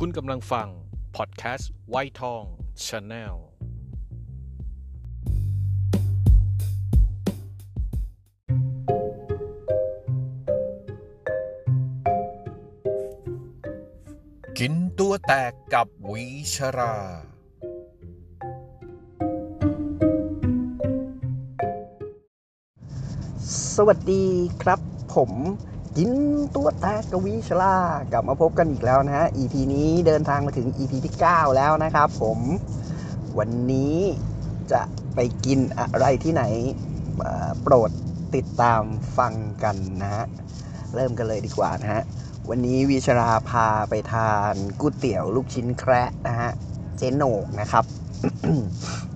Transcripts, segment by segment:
คุณกำลังฟัง พอดแคสต์ไวท์ทองชาแนลกินตัวแตกกับวิชรา สวัสดีครับผม กินตัวแตกกวีชลากลับมาพบกันอีกแล้วนะฮะ EP นี้เดินทางมาถึง EP ที่ 9 แล้วนะครับผมวันนี้จะไปกินอะไรที่ไหนโปรดติดตามฟังกันนะฮะ เริ่มกันเลยดีกว่านะฮะ วันนี้วิชราพาไปทานก๋วยเตี๋ยวลูกชิ้นแคระนะฮะ เจโหนกนะครับ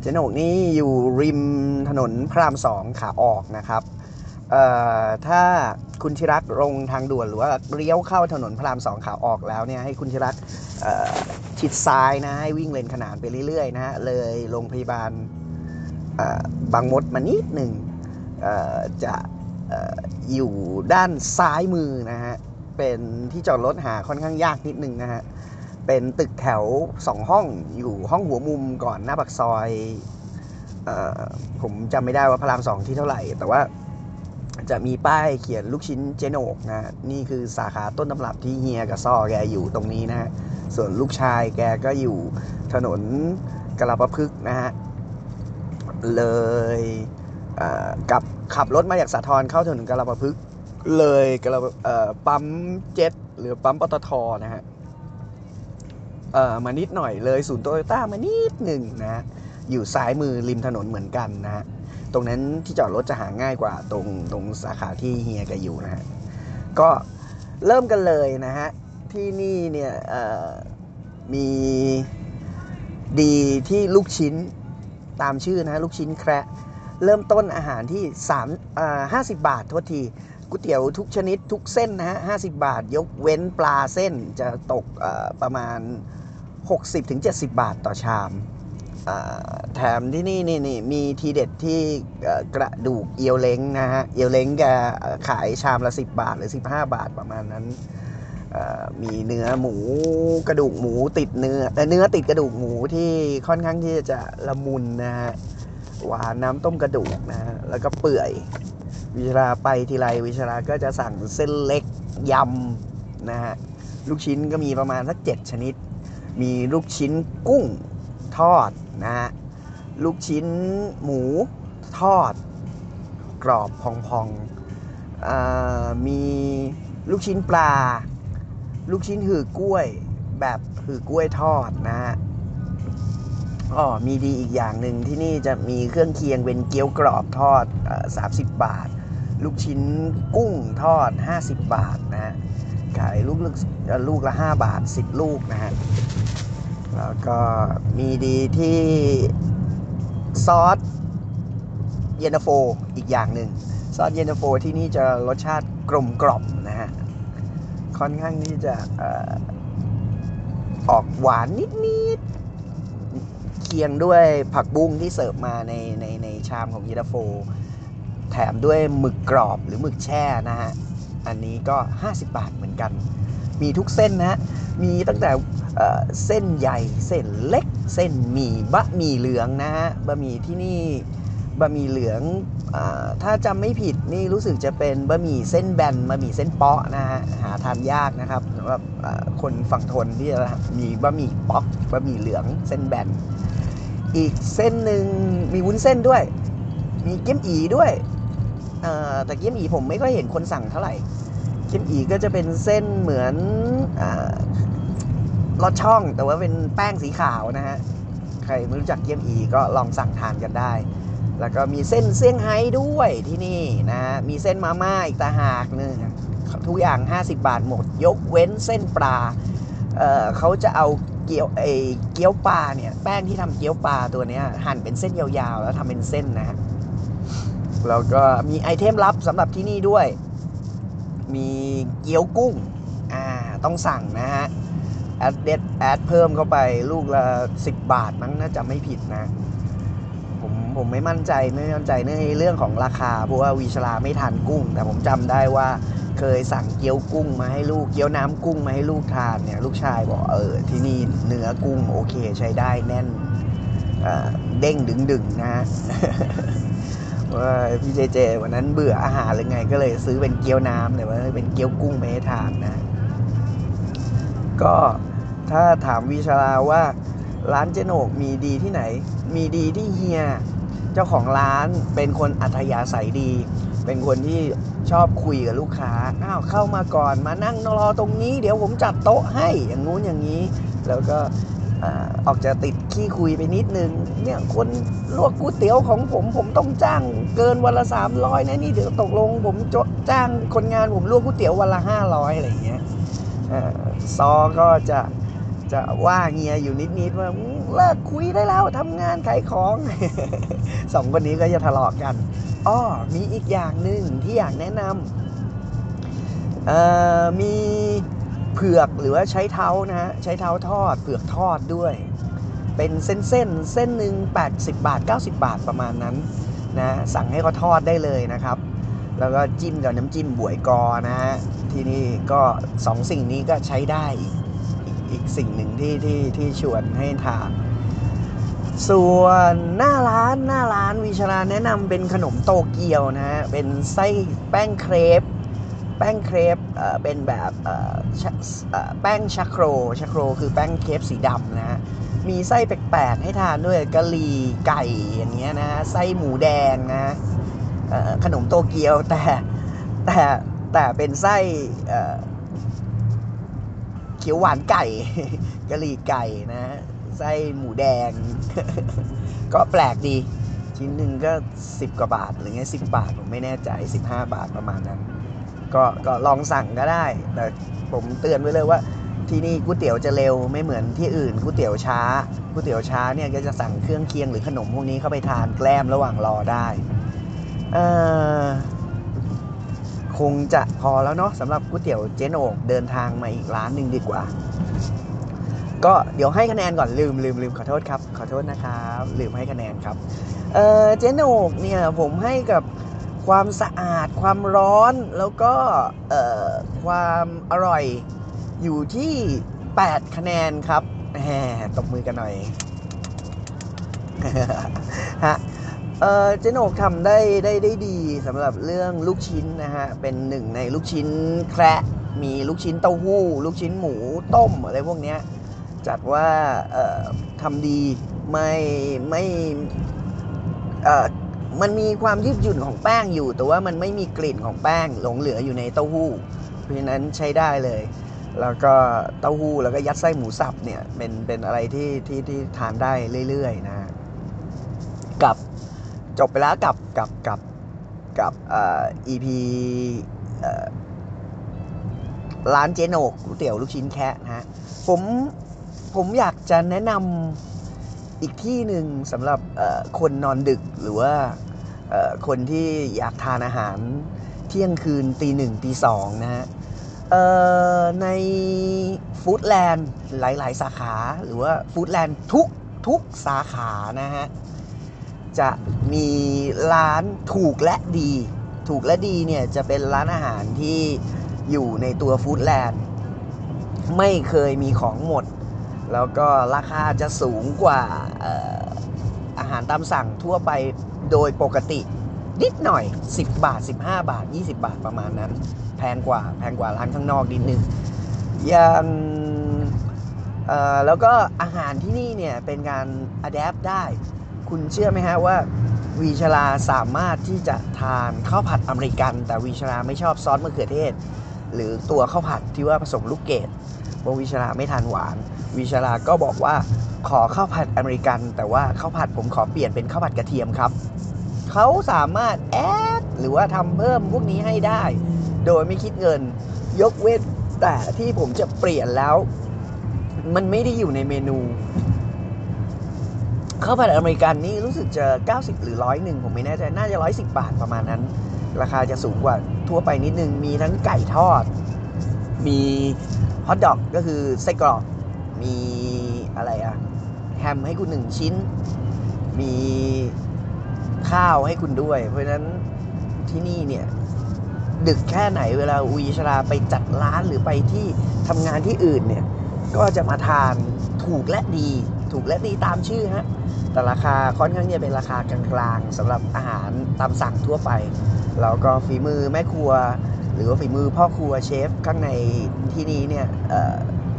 เจโหนกนี่อยู่ริมถนนพระรามสองขาออกนะครับ ถ้าคุณชิรักลงทางด่วนหรือว่าเลี้ยวเข้าถนนพระรามสองขาออกแล้วเนี่ยให้คุณชิรักชิดซ้ายนะให้วิ่งเลนขนานไปเรื่อยๆนะฮะเลยโรงพยาบาลบางมดมานิดหนึ่งจะออยู่ด้านซ้ายมือนะฮะเป็นที่จอดรถหาค่อนข้างยากนิดนึงนะฮะเป็นตึกแถวสองห้องอยู่ห้องหัวมุมก่อนหน้าปากซอยออผมจำไม่ได้ว่าพระรามสองที่เท่าไหร่ แต่ว่า จะมีป้ายเขียนลูกชิ้นเจโนกนะนี่คือสาขาต้นตำรับที่เฮียกับซ่อแกอยู่ตรงนี้นะฮะส่วนลูกชายแกก็อยู่ถนนกระปะพฤกนะฮะเลยกับขับรถมาจากสาทรเข้าถนนกระปะพฤกเลยกระปั๊มเจ็ตหรือปั๊มปตทนะฮะมานิดหน่อยเลยศูนย์โตโยต้ามานิดหนึ่งนะฮะอยู่ซ้ายมือริมถนนเหมือนกันนะฮะ ตรงนั้นที่จอดรถจะหาง่ายกว่าตรงตรงสาขาที่เฮียแกอยู่นะฮะ ก็เริ่มกันเลยนะฮะ ที่นี่เนี่ยมีดีที่ลูกชิ้นตามชื่อนะฮะ ลูกชิ้นแคระเริ่มต้นอาหารที่3อ่า50 บาทโทษทีก๋วยเตี๋ยวทุกชนิดทุกเส้นนะฮะ50 บาท ยกเว้นปลาเส้นจะตกประมาณ 60-70 บาทต่อชาม แถมที่นี่นี่นี่มีทีเด็ดที่กระดูกเอียวเล้งนะฮะ เอียวเล้งแกขายชามละ 10 บาทหรือ 15 บาทประมาณนั้น มีเนื้อหมูกระดูกหมูติดเนื้อเนื้อติดกระดูกหมูที่ค่อนข้างที่จะละมุนนะฮะ หวานน้ำต้มกระดูกนะฮะ แล้วก็เปื่อย วิชาไปทีไรวิชาก็จะสั่งเส้นเล็กยำนะฮะ ลูกชิ้นก็มีประมาณสักเจ็ดชนิด มีลูกชิ้นกุ้ง ทอดนะฮะลูกชิ้นหมูทอด กรอบพองๆมีลูกชิ้นปลา ลูกชิ้นหือกล้วยแบบหือกล้วยทอดนะฮะอ๋อมีดีอีกอย่างหนึ่งที่นี่จะมีเครื่องเคียงเป็นเกี๊ยวกรอบทอดสามสิบบาท ลูกชิ้นกุ้งทอด 50 บาทนะฮะขายลูกลูกลูกละ5 บาท 10 ลูกนะฮะ แล้วก็มีดีที่ซอสเยนาโฟอีกอย่างหนึ่งซอสเยนาโฟที่นี่จะรสชาติกลมกล่อมนะฮะ ค่อนข้างที่จะออกหวานนิดๆ เคียงด้วยผักบุ้งที่เสิร์ฟมาในในในชามของเยนาโฟ แถมด้วยหมึกกรอบหรือหมึกแช่นะฮะ อันนี้ก็ 50 บาทเหมือนกัน มีทุกเส้นนะฮะ มีตั้งแต่เส้นใหญ่เส้นเล็ก เส้นหมี่บะหมี่เหลืองนะฮะบะหมี่ที่นี่บะหมี่เหลืองอถ้าจำไม่ผิดนี่รู้สึกจะเป็นบะหมี่เส้นแบนบะหมี่เส้นเปาะนะฮะหาทานยากนะครับสำหรับคนฝั่งทนที่จะมีบะหมี่เปาะบะหมี่เหลืองเส้นแบนอีกเส้นหนึ่งมีวุ้นเส้นด้วย มีเกี๊ยมอีด้วยแต่เกี๊ยมอีผมไม่ค่อยเห็นคนสั่งเท่าไหร่เกี๊ยมอีก็จะเป็นเส้นเหมือนอ ลอดช่องแต่ว่าเป็นแป้งสีขาวนะฮะ ใครไม่รู้จักเกี๊ยมอีก็ลองสั่งทานกันได้ แล้วก็มีเส้นเซี่ยงไฮ้ด้วยที่นี่นะฮะมีเส้นมาม่าอีกตาหากหนึ่งทุกอย่าง 50 บาทหมด ยกเว้นเส้นปลาเเขาจะเอาเกี๊ยวไอเกี๊ยวปลาเนี่ย แป้งที่ทำเกี๊ยวปลาตัวนี้หั่นเป็นเส้นยาวๆ แล้วทำเป็นเส้นนะฮะแล้วก็มีไอเทมลับสำหรับที่นี่ด้วย มีเกี๊ยวกุ้งอ่าต้องสั่งนะฮะ แอดเด็ดแอดเพิ่มเข้าไปลูกละ10บาทมั้งน่าจะไม่ผิดนะ ผมผมไม่มั่นใจไม่มั่นใจในเรื่องของราคา เพราะว่าวีชลาไม่ทานกุ้ง แต่ผมจำได้ว่าเคยสั่งเกี๊ยวกุ้งมาให้ลูกเกี๊ยวน้ำกุ้งมาให้ลูกทานเนี่ยลูกชายบอกเออที่นี่เนื้อกุ้งโอเคใช้ได้แน่นเเด้งดึงดึงนะว่าพี่เจเจวันนั้นเบื่ออาหารหรือไงก็เลยซื้อเป็นเกี๊ยวน้ำเลยว่าเป็นเกี๊ยวกุ้งไปให้ทานนะ ก็ถ้าถามวิชาลาว่าร้านเจโนกมีดีที่ไหน มีดีที่เฮีย เจ้าของร้านเป็นคนอัธยาศัยดี เป็นคนที่ชอบคุยกับลูกค้า อ้าวเข้ามาก่อนมานั่งรอตรงนี้ เดี๋ยวผมจัดโต๊ะให้อย่างงู้นอย่างนี้ แล้วก็ออกจะติดขี้คุยไปนิดนึง เนี่ยคนลวกก๋วยเตี๋ยวของผมผมต้องจ้างเกินวันละ300นะนี่เดี๋ยวตกลงผมจ้างคนงานผมลวกก๋วยเตี๋ยววันละ500อะไรอย่างเงี้ยอ่อ ซอก็จะจะว่าเงียอยู่นิดๆว่าเลิกคุยได้แล้วทำงานขายของสองคนนี้ก็จะทะเลาะกันอ้อมีอีกอย่างหนึ่งที่อยากแนะนำมีเผือกหรือว่าใช้เท้านะฮะใช้เท้าทอดเผือกทอดด้วย เป็นเส้นเส้นเส้นหนึ่ง80 บาท 90 บาทประมาณนั้นนะสั่งให้เขาทอดได้เลยนะครับ แล้วก็จิ้มกับน้ำจิ้มบวยกอนะฮะที่นี่ก็สองสิ่งนี้ก็ใช้ได้อีกอีกสิ่งหนึ่งที่ที่ที่ชวนให้ทานส่วนหน้าร้านหน้าร้านวิชาราแนะนำเป็นขนมโตเกียวนะฮะเป็นไส้แป้งเครปแป้งเครปเอ่อเป็นแบบเอ่อแป้งชัโครชัโครคือแป้งเครปสีดำนะฮะมีไส้แปลกๆให้ทานด้วยกะหรี่ไก่อย่างเงี้ยนะฮะไส้หมูแดงนะ ขนมโตเกียวแต่แต่แต่เป็นไส้เอ่อเขียวหวานไก่กะหรี่ไก่นะไส้หมูแดง ก็แปลกดี ชิ้นหนึ่งก็ 10 กว่าบาทหรือไงสิบาท ผมไม่แน่ใจ 15 บาทประมาณนั้น ก็ก็ลองสั่งก็ได้ แต่ผมเตือนไว้เลยว่าที่นี่ก๋วยเตี๋ยวจะเร็วไม่เหมือนที่อื่นก๋วยเตี๋ยวช้าก๋วยเตี๋ยวช้าเนี่ยก็จะสั่งเครื่องเคียงหรือขนมพวกนี้เข้าไปทานแกล้มระหว่างรอได้ คงจะพอแล้วเนาะสำหรับก๋วยเตี๋ยวเจนโอกเดินทางมาอีกร้านหนึ่งดีกว่า ก็เดี๋ยวให้คะแนนก่อนลืมลืมลืมขอโทษครับขอโทษนะครับลืมให้คะแนนครับเออเจนโอกเนี่ยผมให้กับความสะอาดความร้อนแล้วก็เออความอร่อยอยู่ที่ 8 คะแนนครับแหมตบมือกันหน่อยฮะ เออเจโนกทำได้ได้ได้ดีสำหรับเรื่องลูกชิ้นนะฮะ เป็นหนึ่งในลูกชิ้นแคระมีลูกชิ้นเต้าหู้ ลูกชิ้นหมูต้มอะไรพวกเนี้ยจัดว่าเอ่อทำดีไม่ไม่เอ่อมันมีความยืดหยุ่นของแป้งอยู่ แต่ว่ามันไม่มีกลิ่นของแป้งหลงเหลืออยู่ในเต้าหู้ เพราะฉะนั้นใช้ได้เลย แล้วก็เต้าหู้แล้วก็ยัดไส้หมูสับเนี่ยเป็นเป็นอะไรที่ที่ที่ทานได้เรื่อยๆนะฮะกับ จบไปแล้วกับกับกับกับเอ่อ EP ร้านเจโนก๋วยเตี๋ยวลูกชิ้นแคะนะฮะผมผมอยากจะแนะนำอีกที่หนึ่งสำหรับคนนอนดึกหรือว่าคนที่อยากทานอาหารเที่ยงคืนตีหนึ่งตีสองนะฮะในฟู้ดแลนด์หลาย ๆ สาขาหรือว่าฟู้ดแลนด์ทุกทุกสาขานะฮะ จะมีร้านถูกและดี ถูกและดีเนี่ยจะเป็นร้านอาหารที่อยู่ในตัวฟู้ดแลนด์ไม่เคยมีของหมด แล้วก็ราคาจะสูงกว่าอาหารตามสั่งทั่วไปโดยปกติ นิดหน่อย 10 บาท 15 บาท 20 บาทประมาณนั้น แพงกว่าแพงกว่าร้านข้างนอกนิดนึงอย่างแล้วก็อาหารที่นี่เนี่ยเป็นการ adapt ได้ คุณเชื่อไหมฮะว่าวีชราสามารถที่จะทานข้าวผัดอเมริกัน แต่วีชราไม่ชอบซอสมะเขือเทศ หรือตัวข้าวผัดที่ว่าผสมลูกเกดเพราะวิชลาไม่ทานหวานวิชลาก็บอกว่าขอข้าวผัดอเมริกัน แต่ว่าข้าวผัดผมขอเปลี่ยนเป็นข้าวผัดกระเทียมครับเขาสามารถแอดหรือว่าทำเพิ่มพวกนี้ให้ได้ โดยไม่คิดเงินยกเว้นแต่ที่ผมจะเปลี่ยนแล้ว มันไม่ได้อยู่ในเมนู ข้าวผัดอเมริกันนี่รู้สึกจะ 90 หรือร้อยหนึ่งผมไม่แน่ใจ น่าจะ 110 บาทประมาณนั้น ราคาจะสูงกว่าทั่วไปนิดนึง มีทั้งไก่ทอด มีฮอทดอกก็คือไส้กรอก มีอะไรอะแฮมให้คุณหนึ่งชิ้น มีข้าวให้คุณด้วย เพราะฉะนั้นที่นี่เนี่ย ดึกแค่ไหนเวลาวีชลาไปจัดร้านหรือไปที่ทำงานที่อื่นเนี่ย ก็จะมาทานถูกและดี ถูกและดีตามชื่อฮะ แต่ราคาค่อนข้างจะเป็นราคากลางๆสำหรับอาหารตามสั่งทั่วไปแล้วก็ฝีมือแม่ครัว หรือว่าฝีมือพ่อครัวเชฟข้างในที่นี้เนี่ย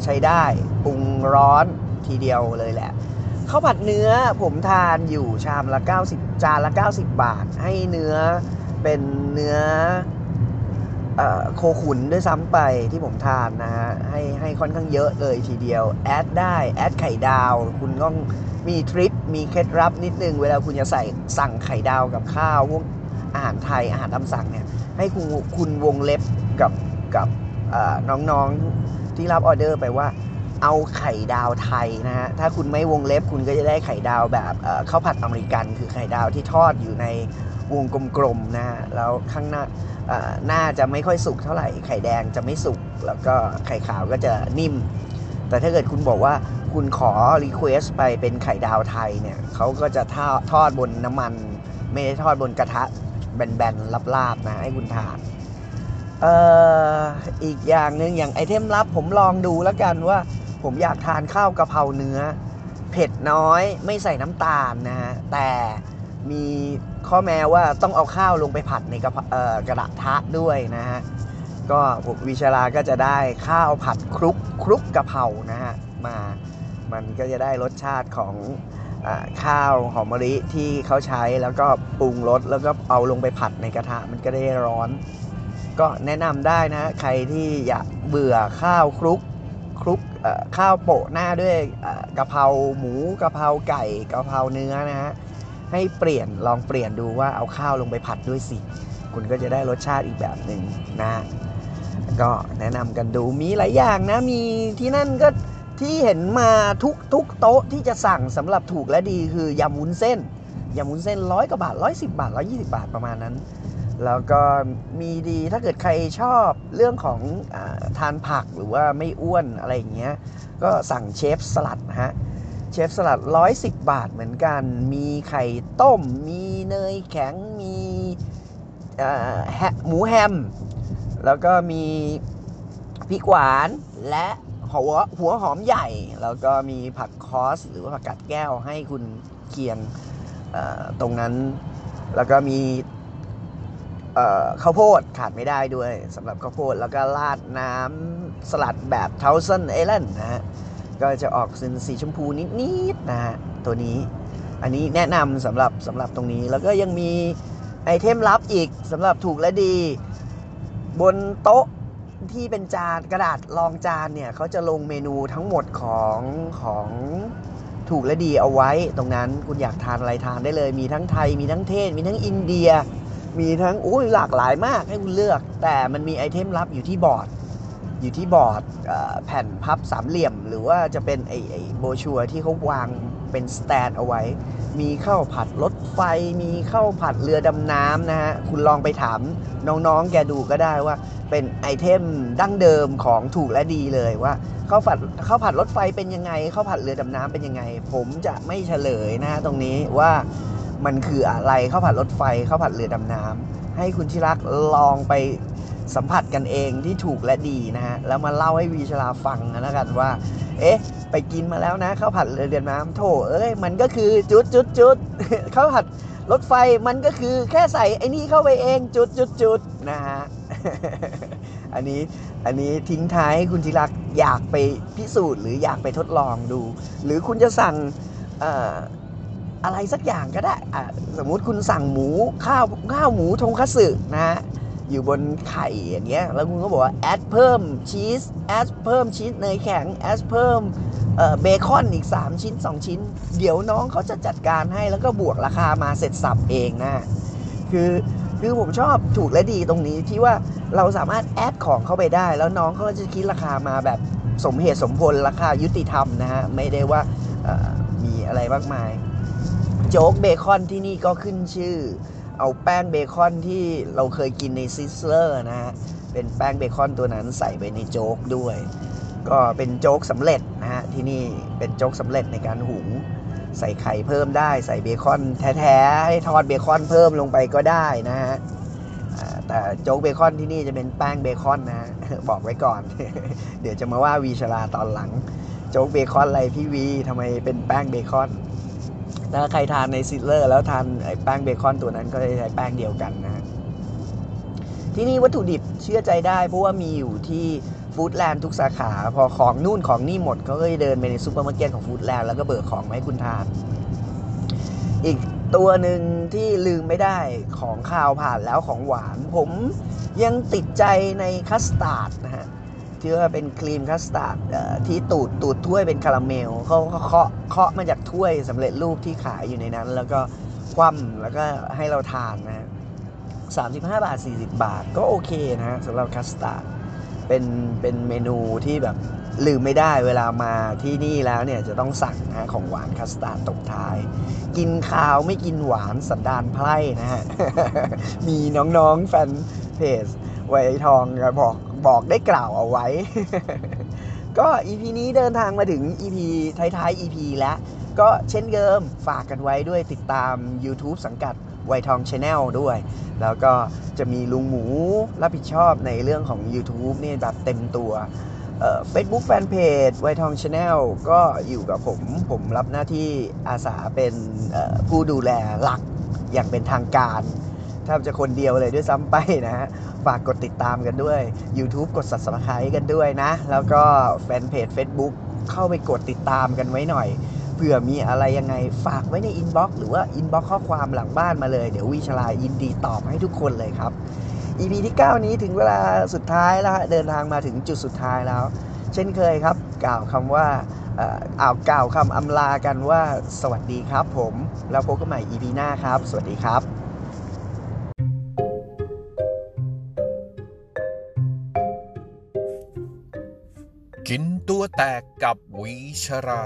ใช้ได้ปรุงร้อนทีเดียวเลยแหละข้าวผัดเนื้อผมทานอยู่ชามละ 90 จานละ 90 บาท ให้เนื้อเป็นเนื้อ โคขุนด้วยซ้ำไปที่ผมทานนะฮะให้ให้ค่อนข้างเยอะเลยทีเดียว แอดได้ แอดไข่ดาว คุณต้องมีทริคมีเคล็ดลับนิดนึง เวลาคุณจะใส่สั่งไข่ดาวกับข้าวพวกอาหารไทยอาหารตามสั่งเนี่ย ให้คุณคุณวงเล็บกับกับน้องๆที่รับออเดอร์ไปว่า เอาไข่ดาวไทยนะฮะ ถ้าคุณไม่วงเล็บคุณก็จะได้ไข่ดาวแบบข้าวผัดอเมริกันคือไข่ดาวที่ทอดอยู่ในวงกลมๆนะฮะ แล้วข้างหน้าหน้าจะไม่ค่อยสุกเท่าไหร่ ไข่แดงจะไม่สุก แล้วก็ไข่ขาวก็จะนิ่ม แต่ถ้าเกิดคุณบอกว่าคุณขอ request ไปเป็นไข่ดาวไทยเนี่ยเขาก็จะทอดทอดบนน้ำมัน ไม่ได้ทอดบนกระทะแบนๆราบๆนะให้คุณทานเอ่ออีกอย่างหนึ่งอย่าง item ลับผมลองดูแล้วกันว่า ผมอยากทานข้าวกะเพราเนื้อ เผ็ดน้อยไม่ใส่น้ำตาลนะฮะ แต่มีข้อแม้ว่าต้องเอาข้าวลงไปผัดในกะเพราเอ่อกระทะด้วยนะฮะ ก็ผมวิชาลาก็จะได้ข้าวผัดคลุกคลุกกะเพรานะฮะมา มันก็จะได้รสชาติของอข้าวหอมมะลิที่เขาใช้แล้วก็ปรุงรสแล้วก็เอาลงไปผัดในกระทะมันก็ได้ร้อน ก็แนะนำได้นะใครที่อยากเบื่อข้าวคลุก คลุกข้าวโปะหน้าด้วยกะเพราหมูกะเพราไก่กะเพราเนื้อนะฮะให้เปลี่ยนลองเปลี่ยนดูว่าเอาข้าวลงไปผัดด้วยสิ คุณก็จะได้รสชาติอีกแบบหนึ่งนะก็แนะนำกันดูมีหลายอย่างนะมีที่นั่นก็ที่เห็นมาทุกทุกโต๊ะที่จะสั่งสำหรับถูกและดีคือยำวุ้นเส้นยำวุ้นเส้นร้อยกว่าบาทร้อยสิบาทร้อยี่สิบาทประมาณนั้น แล้วก็มีดีถ้าเกิดใครชอบเรื่องของอทานผักหรือว่าไม่อ้วนอะไรอย่างเงี้ย ก็สั่งเชฟสลัดฮะ เชฟสลัด 110 บาทเหมือนกัน มีไข่ต้ม มีเนยแข็ง มีแฮะหมูแฮม แล้วก็มีพริกหวานและหัวหัวหอมใหญ่ แล้วก็มีผักคอส หรือว่าผักกัดแก้วให้คุณเคียงตรงนั้น แล้วก็มี ข้าวโพดขาดไม่ได้ด้วยสำหรับข้าวโพดแล้วก็ราดน้ำสลัดแบบ Thousand Island นะฮะก็จะออกสีชมพูนิดๆนะฮะตัวนี้อันนี้แนะนำสำหรับสำหรับตรงนี้แล้วก็ยังมี item ลับอีกสำหรับถูกและดี บนโต๊ะที่เป็นจานกระดาษรองจานเนี่ยเขาจะลงเมนูทั้งหมดของของถูกและดีเอาไว้ ตรงนั้นคุณอยากทานอะไรทานได้เลย มีทั้งไทยมีทั้งเทศ มีทั้งอินเดีย มีทั้งอุ้ยหลากหลายมากให้คุณเลือก แต่มันมี item ลับอยู่ที่บอร์ด อยู่ที่บอร์ดแผ่นพับสามเหลี่ยม หรือว่าจะเป็นไอไอโบชัวที่เขาวางเป็นสแตนเอาไว้ มีข้าวผัดรถไฟ มีข้าวผัดเรือดำน้ำนะฮะ คุณลองไปถามน้องๆ แกดูก็ได้ว่า เป็นไอเทมดั้งเดิมของถูกและดีเลยว่าข้าวผัดข้าวผัดรถไฟเป็นยังไงข้าวผัดเรือดำน้ำเป็นยังไง ผมจะไม่เฉลยนะฮะตรงนี้ว่า มันคืออะไรข้าวผัดรถไฟข้าวผัดเรือดำน้ำให้คุณที่รักลองไปสัมผัสกันเองที่ถูกและดีนะฮะแล้วมาเล่าให้วีชลาฟังนะแล้วกันว่า เอ๊ะ ไปกินมาแล้วนะข้าวผัดเรือเดือนน้ำโถเอ้ยมันก็คือจุดจุดจุดข้าวผัดรถไฟมันก็คือแค่ใส่ไอ้นี่เข้าไปเองจุดจุดจุดนะฮะอันนี้อันนี้ทิ้งท้ายให้คุณธีรักอยากไปพิสูจน์หรืออยากไปทดลองดู หรือคุณจะสั่งเอะไรสักอย่างก็ได้สมมุติคุณสั่งหมูข้าวข้าวหมูทงคัตสึนะอยู่บนไข่อย่างเงี้ยแล้วคุณก็บอกว่า add เพิ่มชีส add เพิ่มชีสเนยแข็ง add เพิ่มเบคอนอีก 3 ชิ้น 2 ชิ้น เดี๋ยวน้องเขาจะจัดการให้แล้วก็บวกราคามาเสร็จสรรพเองนะคือคือผมชอบถูกและดีตรงนี้ที่ว่าเราสามารถ add ของเข้าไปได้ แล้วน้องเขาจะคิดราคามาแบบสมเหตุสมผลราคายุติธรรมนะฮะไม่ได้ว่ามีอะไรมากมาย โจ๊กเบคอนที่นี่ก็ขึ้นชื่อ เอาแป้งเบคอนที่เราเคยกินใน Sizzler นะฮะ เป็นแป้งเบคอนตัวนั้นใส่ไปในโจ๊กด้วย ก็เป็นโจ๊กสำเร็จนะฮะ ที่นี่เป็นโจ๊กสำเร็จในการหุง ใส่ไข่เพิ่มได้ ใส่เบคอนแท้ๆ ให้ทอดเบคอนเพิ่มลงไปก็ได้นะฮะแต่โจ๊กเบคอนที่นี่จะเป็นแป้งเบคอนนะ บอกไว้ก่อน เดี๋ยวจะมาว่าวีชราตอนหลัง โจ๊กเบคอนอะไรพี่วีทำไมเป็นแป้งเบคอน ถ้าใครทานใน Sizzler แล้วทานแป้งเบคอนตัวนั้นก็จะใช้แป้งเดียวกันนะที่นี่วัตถุดิบเชื่อใจได้ เพราะว่ามีอยู่ที่ฟู้ดแลนด์ทุกสาขา พอของนู่นของนี่หมดเขาก็จะเดินไปในซูเปอร์มาร์เก็ตของฟู้ดแลนด์แล้วก็เบิกของมาให้คุณทาน อีกตัวหนึ่งที่ลืมไม่ได้ของคาวผ่านแล้วของหวาน ผมยังติดใจในคัสตาร์ดนะฮะที่ว่าเป็นครีมคัสตาร์ดที่ตูดตูดถ้วยเป็นคาราเมลเขาเคาะเคาะมาจาก ถ้วยสำเร็จรูปที่ขายอยู่ในนั้น แล้วก็คว่ำแล้วก็ให้เราทานนะฮะ35บห้าบาท40บาท ก็โอเคนะสำหรับคัสตาร์ดเป็นเป็นเมนูที่แบบลืมไม่ได้เวลามาที่นี่แล้วเนี่ยจะต้องสั่งนะของหวานคัสตาร์ดตกท้าย กินข้าวไม่กินหวานสันดานไพร่นะฮะ มีน้องๆแฟนเพจไวทองบอกบอกได้กล่าวเอาไว้ ก็ EP นี้เดินทางมาถึง EP ท้ายๆ EP แล้ว ก็เช่นเดิมฝากกันไว้ด้วยติดตาม YouTube สังกัดไวทอง Channel ด้วย แล้วก็จะมีลุงหมูรับผิดชอบในเรื่องของ YouTube เนี่ยแบบเต็มตัวเฟซบุ๊กแฟนเพจไวทองชาแนลก็อยู่กับผม ผมรับหน้าที่อาสาเป็นผู้ดูแลหลักอย่างเป็นทางการแทบจะคนเดียวเลยด้วยซ้ำไปนะฮะ ฝากกดติดตามกันด้วย YouTube กด subscribe กันด้วยนะ แล้วก็ fanpage Facebook เข้าไปกดติดตามกันไว้หน่อย เผื่อมีอะไรยังไงฝากไว้ใน inbox หรือว่า inbox ข้อความหลังบ้านมาเลย เดี๋ยววีชรายินดีตอบให้ทุกคนเลยครับ EP ที่ 9 นี้ถึงเวลาสุดท้ายแล้วเดินทางมาถึงจุดสุดท้ายแล้ว เช่นเคยครับ กล่าวคำว่าอ่าวกล่าวคำอำลากันว่าสวัสดีครับผม แล้วพบกันใหม่ EP หน้าครับ สวัสดีครับกินตัวแตกกับวีชรา